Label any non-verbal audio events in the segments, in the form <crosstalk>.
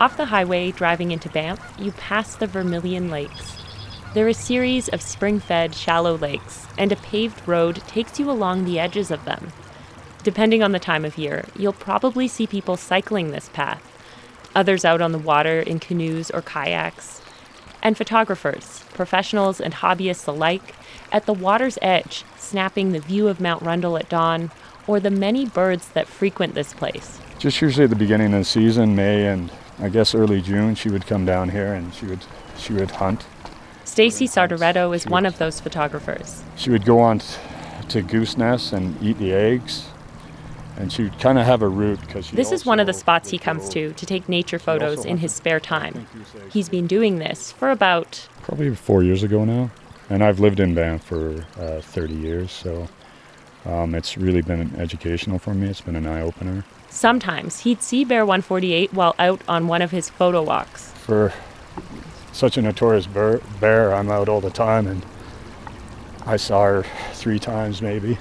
Off the highway driving into Banff, you pass the Vermilion Lakes. They're a series of spring fed, shallow lakes, and a paved road takes you along the edges of them. Depending on the time of year, you'll probably see people cycling this path, others out on the water in canoes or kayaks, and photographers, professionals and hobbyists alike, at the water's edge, snapping the view of Mount Rundle at dawn or the many birds that frequent this place. Just usually at the beginning of the season, May and I guess early June, she would come down here and she would she would hunt. Stacy Sartoretto is one of those photographers. She would go on to goose nests and eat the eggs and she would kind of have a route because this is one of the spots he comes to to take nature photos in his spare time he's been doing this for about probably four years ago now and i've lived in banff for uh, 30 years so um, it's really been educational for me it's been an eye-opener sometimes he'd see bear 148 while out on one of his photo walks for such a notorious bear, bear i'm out all the time and i saw her three times maybe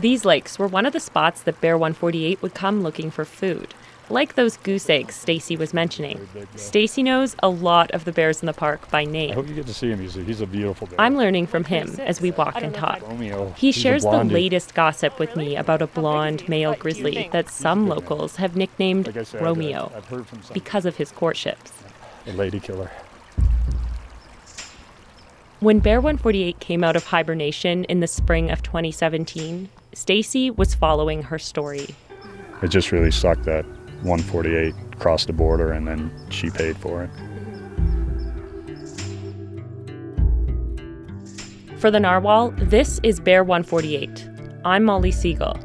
these lakes were one of the spots that Bear 148 would come looking for food. Like those goose eggs Stacy was mentioning. Stacy knows a lot of the bears in the park by name. I hope you get to see him. He's a, he's a beautiful bear. I'm learning from him as we walk and talk. He shares the latest gossip with me about a blonde male grizzly that some locals have nicknamed like said, Romeo because of his courtships. A lady killer. When Bear 148 came out of hibernation in the spring of 2017, Stacy was following her story. It just really sucked that 148 crossed the border and then she paid for it. For the Narwhal, this is Bear 148. I'm Molly Segal.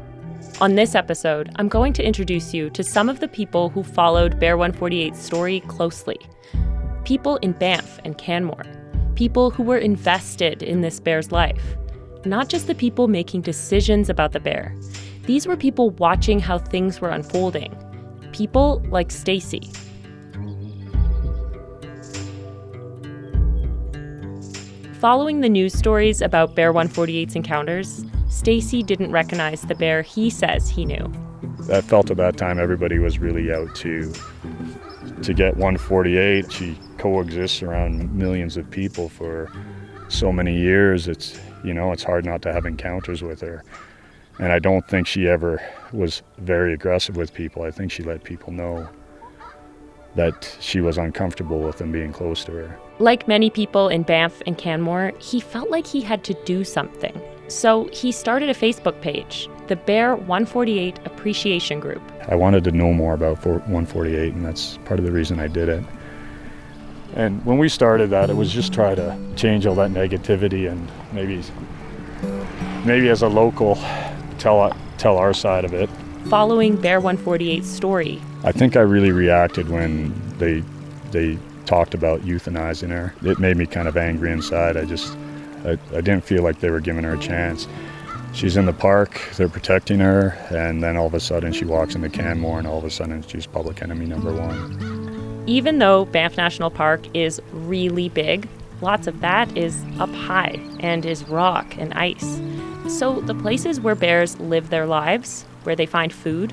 On this episode, I'm going to introduce you to some of the people who followed Bear 148's story closely. People in Banff and Canmore. People who were invested in this bear's life not just the people making decisions about the bear. These were people watching how things were unfolding. People like Stacy. Following the news stories about Bear 148's encounters, Stacy didn't recognize the bear he says he knew. I felt at that time everybody was really out to to get 148. She coexists around millions of people for so many years. It's you know, it's hard not to have encounters with her. And I don't think she ever was very aggressive with people. I think she let people know that she was uncomfortable with them being close to her. Like many people in Banff and Canmore, he felt like he had to do something. So he started a Facebook page, the Bear 148 Appreciation Group. I wanted to know more about 148, and that's part of the reason I did it. And when we started that, it was just try to change all that negativity and maybe, maybe as a local, tell tell our side of it. Following Bear 148's story, I think I really reacted when they they talked about euthanizing her. It made me kind of angry inside. I just I, I didn't feel like they were giving her a chance. She's in the park, they're protecting her, and then all of a sudden she walks into Canmore, and all of a sudden she's public enemy number one. Even though Banff National Park is really big, lots of that is up high and is rock and ice. So the places where bears live their lives, where they find food,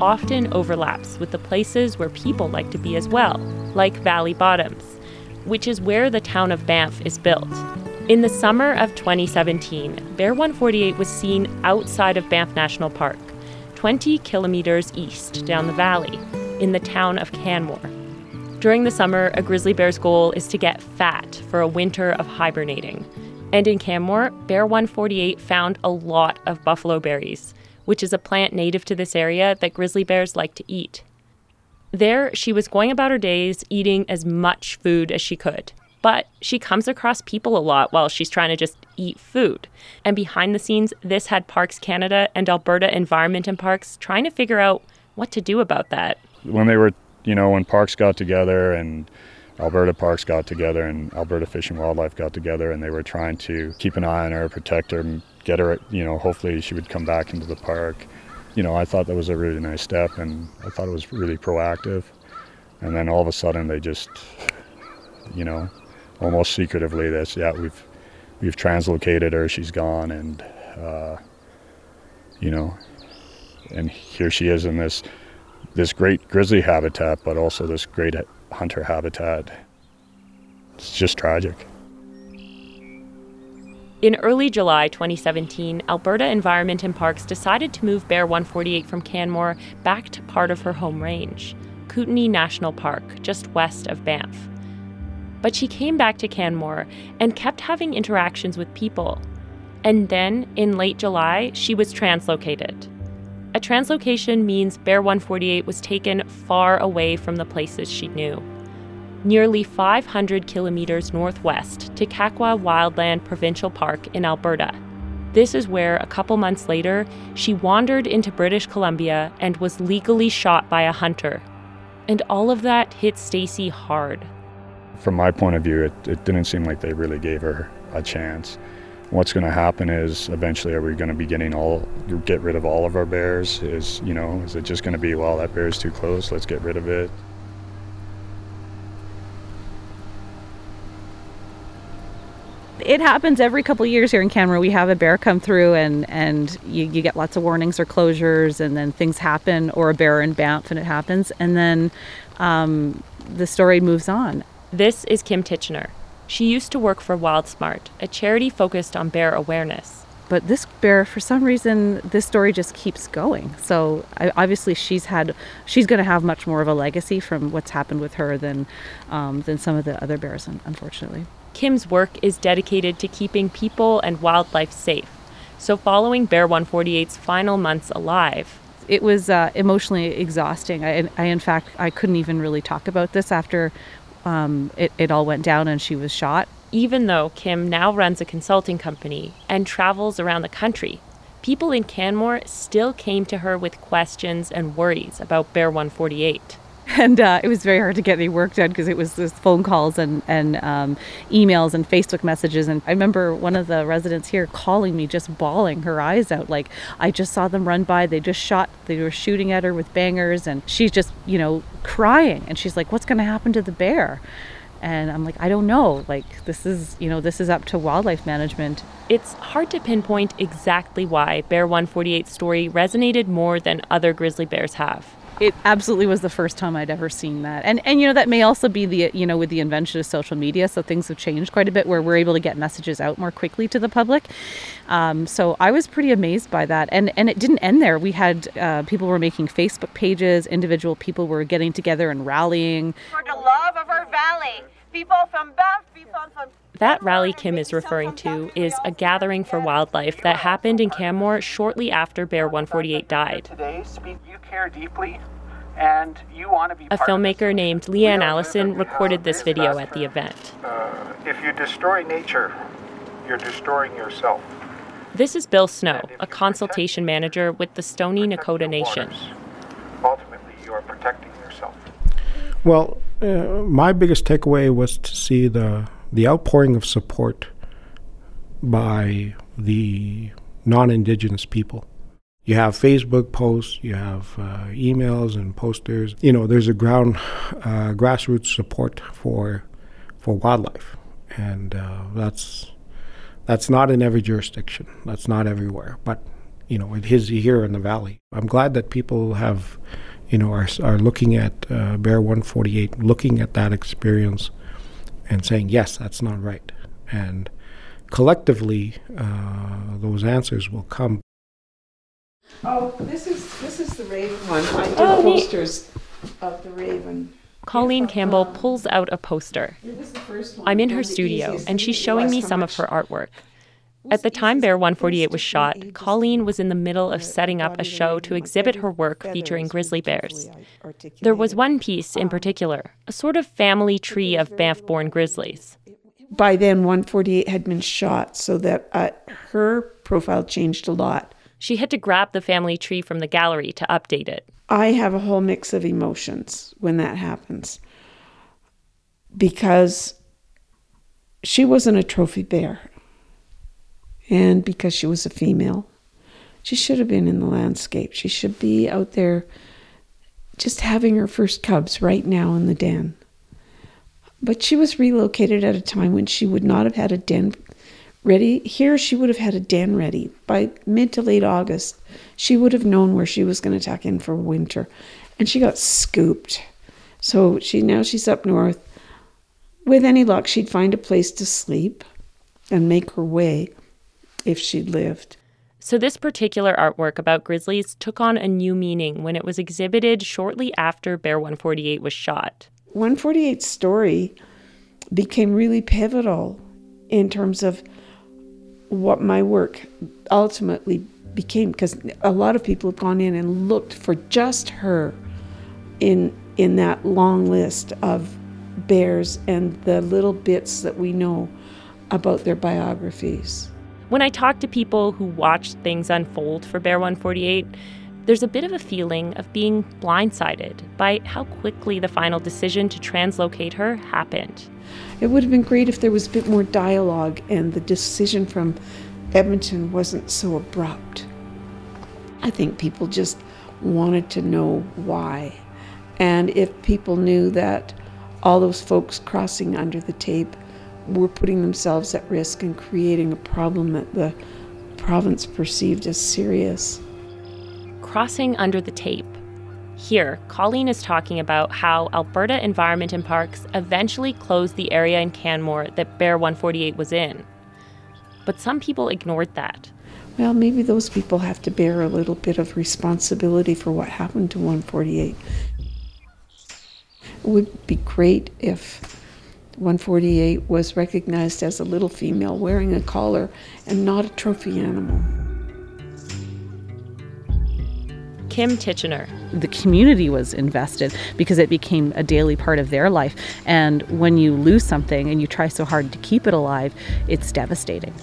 often overlaps with the places where people like to be as well, like Valley Bottoms, which is where the town of Banff is built. In the summer of 2017, Bear 148 was seen outside of Banff National Park, 20 kilometers east down the valley, in the town of Canmore. During the summer, a grizzly bear's goal is to get fat for a winter of hibernating. And in Canmore, Bear 148 found a lot of buffalo berries, which is a plant native to this area that grizzly bears like to eat. There, she was going about her days eating as much food as she could. But she comes across people a lot while she's trying to just eat food. And behind the scenes, this had Parks Canada and Alberta Environment and Parks trying to figure out what to do about that. When they were you know, when parks got together and Alberta Parks got together and Alberta Fish and Wildlife got together and they were trying to keep an eye on her, protect her, get her, you know, hopefully she would come back into the park. You know, I thought that was a really nice step and I thought it was really proactive. And then all of a sudden they just, you know, almost secretively this, yeah, we've we've translocated her, she's gone, and uh, you know, and here she is in this this great grizzly habitat, but also this great hunter habitat. It's just tragic. In early July 2017, Alberta Environment and Parks decided to move Bear 148 from Canmore back to part of her home range, Kootenay National Park, just west of Banff. But she came back to Canmore and kept having interactions with people. And then, in late July, she was translocated. A translocation means Bear 148 was taken far away from the places she knew nearly 500 kilometers northwest to Kakwa Wildland Provincial Park in Alberta. This is where, a couple months later, she wandered into British Columbia and was legally shot by a hunter. And all of that hit Stacy hard. From my point of view, it, it didn't seem like they really gave her a chance. What's going to happen is eventually are we going to be getting all get rid of all of our bears? Is you know is it just going to be well that bear is too close, let's get rid of it? it happens every couple of years here in Canmore. We have a bear come through, and and you, you get lots of warnings or closures, and then things happen, or a bear in Banff, and it happens, and then um, the story moves on. This is Kim Titchener. She used to work for WildSmart, a charity focused on bear awareness. But this bear, for some reason, this story just keeps going. So obviously, she's had, she's going to have much more of a legacy from what's happened with her than, um, than some of the other bears, unfortunately. Kim's work is dedicated to keeping people and wildlife safe. So, following Bear 148's final months alive, it was uh, emotionally exhausting. I, I, in fact, I couldn't even really talk about this after um, it, it all went down and she was shot. Even though Kim now runs a consulting company and travels around the country, people in Canmore still came to her with questions and worries about Bear 148. <laughs> and uh, it was very hard to get any work done because it was just phone calls and and um, emails and Facebook messages. And I remember one of the residents here calling me, just bawling her eyes out, like I just saw them run by. They just shot. They were shooting at her with bangers, and she's just you know crying. And she's like, "What's going to happen to the bear?" And I'm like, I don't know. Like this is you know this is up to wildlife management. It's hard to pinpoint exactly why Bear 148's story resonated more than other grizzly bears have it absolutely was the first time I'd ever seen that. And and you know that may also be the you know with the invention of social media, so things have changed quite a bit where we're able to get messages out more quickly to the public. Um, so I was pretty amazed by that, and and it didn't end there. We had uh, people were making Facebook pages, individual people were getting together and rallying for the love of our valley. People from Banff, people from that rally Kim is referring to is a gathering for wildlife that happened in Canmore shortly after Bear 148 died. Today, you care deeply and you want to be a filmmaker named Leanne Allison recorded this video at the event. Uh, if you destroy nature, you're destroying yourself. This is Bill Snow, a consultation manager with the Stoney Nakoda Nation. Ultimately, you are protecting yourself. Well, uh, my biggest takeaway was to see the the outpouring of support by the non-indigenous people. You have Facebook posts, you have uh, emails and posters. You know, there's a ground uh, grassroots support for for wildlife, and uh, that's that's not in every jurisdiction. That's not everywhere, but you know, it is here in the valley. I'm glad that people have, you know, are are looking at uh, Bear 148, looking at that experience and saying, yes, that's not right. And collectively, uh, those answers will come. Oh, this is this is the Raven one. I did oh, posters of the Raven. Colleen Campbell pulls out a poster. I'm in her studio, and she's showing me some of her artwork. At the time Bear 148 was shot, Colleen was in the middle of setting up a show to exhibit her work featuring grizzly bears. There was one piece in particular, a sort of family tree of Banff born grizzlies. By then, 148 had been shot, so that uh, her profile changed a lot. She had to grab the family tree from the gallery to update it. I have a whole mix of emotions when that happens because she wasn't a trophy bear and because she was a female. She should have been in the landscape. She should be out there just having her first cubs right now in the den. But she was relocated at a time when she would not have had a den ready. Here, she would have had a den ready. By mid to late August, she would have known where she was going to tuck in for winter. and she got scooped. So she now she's up north. With any luck, she'd find a place to sleep and make her way if she'd lived. So, this particular artwork about grizzlies took on a new meaning when it was exhibited shortly after Bear 148 was shot. 148's story became really pivotal in terms of what my work ultimately became because a lot of people have gone in and looked for just her in in that long list of bears and the little bits that we know about their biographies. When I talk to people who watched things unfold for Bear 148, there's a bit of a feeling of being blindsided by how quickly the final decision to translocate her happened. It would have been great if there was a bit more dialogue and the decision from Edmonton wasn't so abrupt. I think people just wanted to know why. And if people knew that all those folks crossing under the tape were putting themselves at risk and creating a problem that the province perceived as serious. Crossing under the tape. Here, Colleen is talking about how Alberta Environment and Parks eventually closed the area in Canmore that Bear 148 was in. But some people ignored that. Well, maybe those people have to bear a little bit of responsibility for what happened to 148. It would be great if 148 was recognized as a little female wearing a collar and not a trophy animal. Kim Titchener. The community was invested because it became a daily part of their life. And when you lose something and you try so hard to keep it alive, it's devastating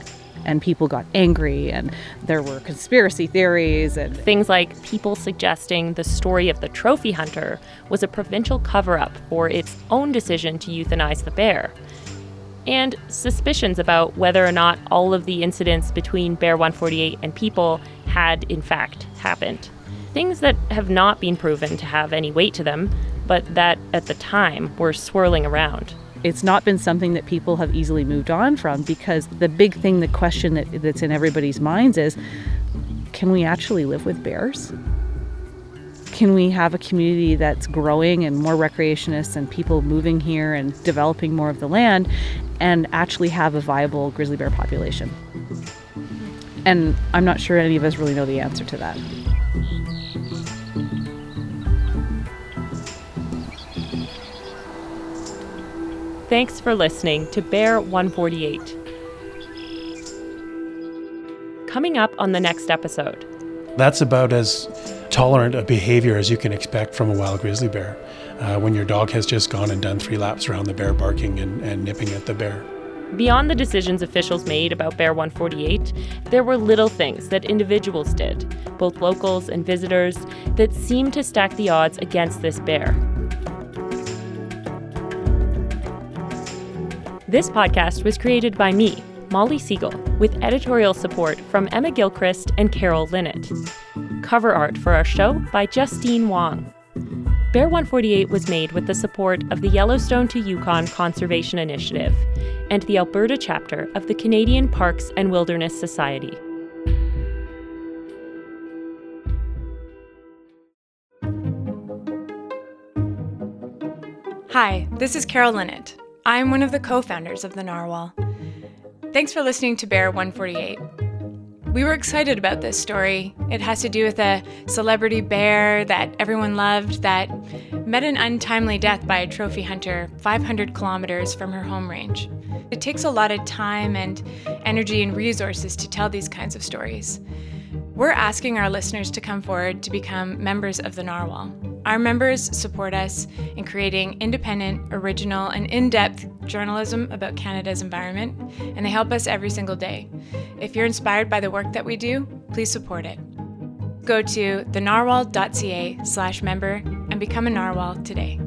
and people got angry and there were conspiracy theories and things like people suggesting the story of the trophy hunter was a provincial cover-up for its own decision to euthanize the bear and suspicions about whether or not all of the incidents between bear 148 and people had in fact happened. Things that have not been proven to have any weight to them but that at the time were swirling around it's not been something that people have easily moved on from because the big thing, the question that, that's in everybody's minds is can we actually live with bears? Can we have a community that's growing and more recreationists and people moving here and developing more of the land and actually have a viable grizzly bear population? And I'm not sure any of us really know the answer to that. Thanks for listening to Bear 148. Coming up on the next episode. That's about as tolerant a behavior as you can expect from a wild grizzly bear uh, when your dog has just gone and done three laps around the bear, barking and, and nipping at the bear. Beyond the decisions officials made about Bear 148, there were little things that individuals did, both locals and visitors, that seemed to stack the odds against this bear. This podcast was created by me, Molly Segal, with editorial support from Emma Gilchrist and Carol Linnitt. Cover art for our show by Justine Wong. Bear 148 was made with the support of the Yellowstone to Yukon Conservation Initiative and the Alberta chapter of the Canadian Parks and Wilderness Society. Hi, this is Carol Linnitt. I'm one of the co founders of the Narwhal. Thanks for listening to Bear 148. We were excited about this story. It has to do with a celebrity bear that everyone loved that met an untimely death by a trophy hunter 500 kilometers from her home range. It takes a lot of time and energy and resources to tell these kinds of stories. We're asking our listeners to come forward to become members of the Narwhal. Our members support us in creating independent, original, and in depth journalism about Canada's environment, and they help us every single day. If you're inspired by the work that we do, please support it. Go to thenarwhal.ca slash member and become a narwhal today.